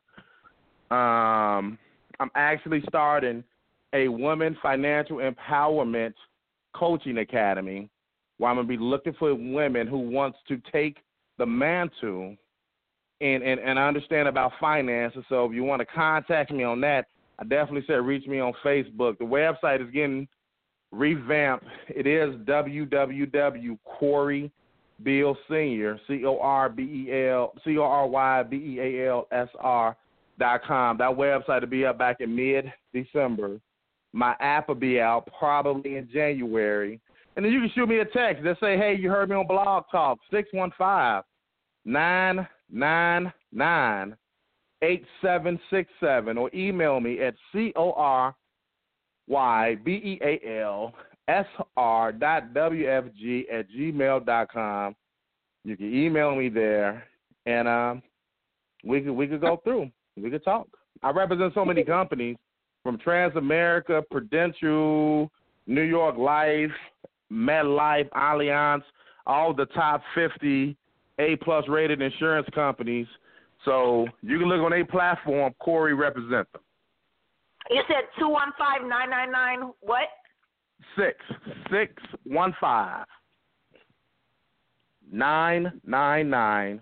Um, I'm actually starting a women financial empowerment coaching academy where I'm gonna be looking for women who wants to take the mantle and, and, and understand about finances. So if you want to contact me on that, I definitely said reach me on Facebook. The website is getting revamped. It is www. Beal Senior, C O R B E L C O R Y B E A L S R dot com. That website will be up back in mid December. My app will be out probably in January. And then you can shoot me a text that say, Hey, you heard me on Blog Talk, six one five nine nine nine eight seven six seven or email me at C O R Y B E A L S R dot W F G at gmail dot com. You can email me there and um we could we could go through. We could talk. I represent so many companies from Transamerica, Prudential, New York Life, MetLife, Allianz, all the top fifty A plus rated insurance companies. So you can look on a platform, Cory represent them. You said two one five nine nine nine what? six six one five nine nine nine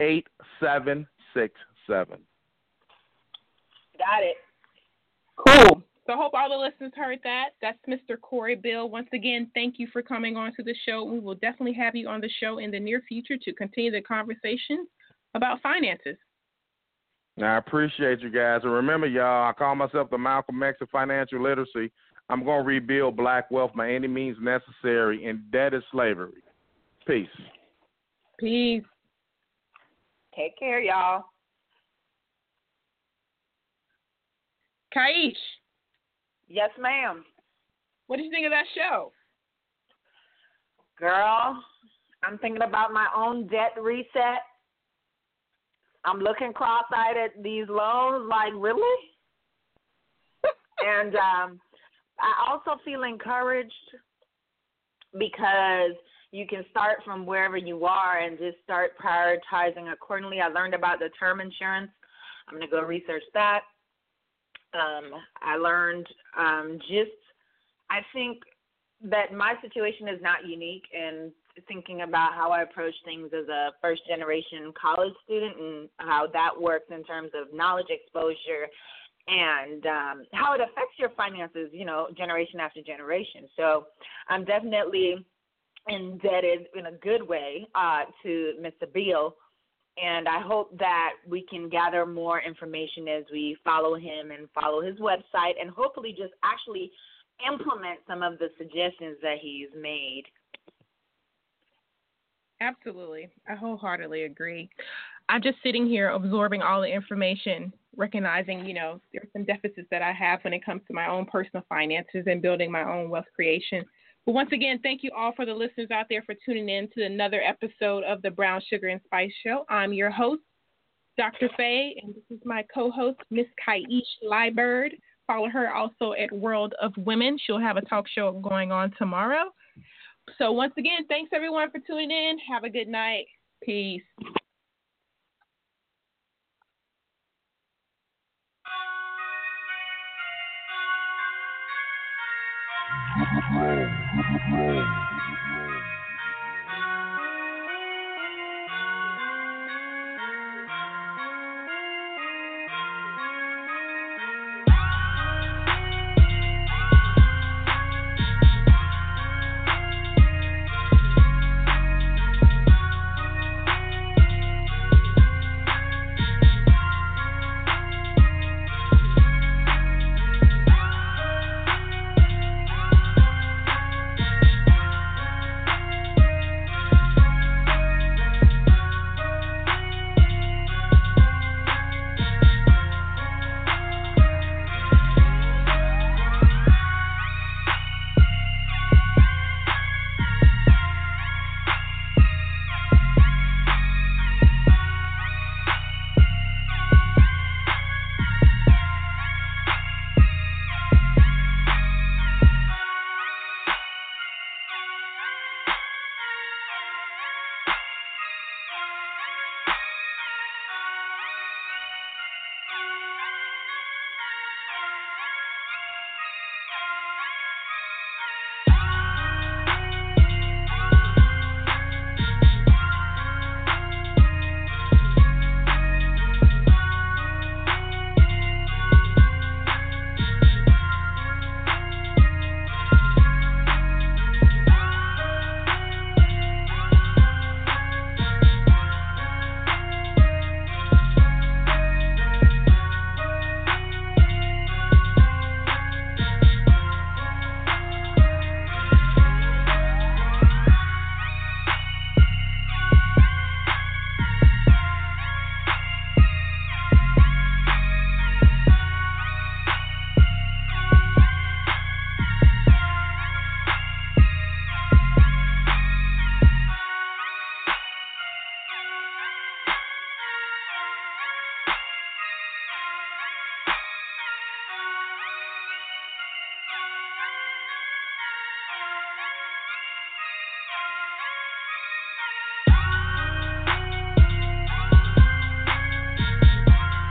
eight seven six seven. Got it. Cool. So I hope all the listeners heard that. That's Mr. Cory Beal. Once again, thank you for coming on to the show. We will definitely have you on the show in the near future to continue the conversation about finances. Now, I appreciate you guys. And remember, y'all, I call myself the Malcolm X of financial literacy. I'm going to rebuild black wealth by any means necessary, and that is slavery. Peace. Peace. Take care, y'all. Kaish, Yes, ma'am. what do you think of that show? Girl, I'm thinking about my own debt reset. I'm looking cross-eyed at these loans, like really. and um, I also feel encouraged because you can start from wherever you are and just start prioritizing accordingly. I learned about the term insurance. I'm going to go research that. Um, I learned um, just, I think that my situation is not unique in thinking about how I approach things as a first generation college student and how that works in terms of knowledge exposure and um, how it affects your finances, you know, generation after generation. So I'm definitely indebted in a good way uh, to Mr. Beal. And I hope that we can gather more information as we follow him and follow his website and hopefully just actually implement some of the suggestions that he's made. Absolutely. I wholeheartedly agree. I'm just sitting here absorbing all the information, recognizing, you know, there's some deficits that I have when it comes to my own personal finances and building my own wealth creation. But once again, thank you all for the listeners out there for tuning in to another episode of the Brown Sugar and Spice Show. I'm your host, Dr. Faye, and this is my co-host, Miss Kaish Liebird. Follow her also at World of Women. She'll have a talk show going on tomorrow. So once again, thanks everyone for tuning in. Have a good night. Peace. Brown.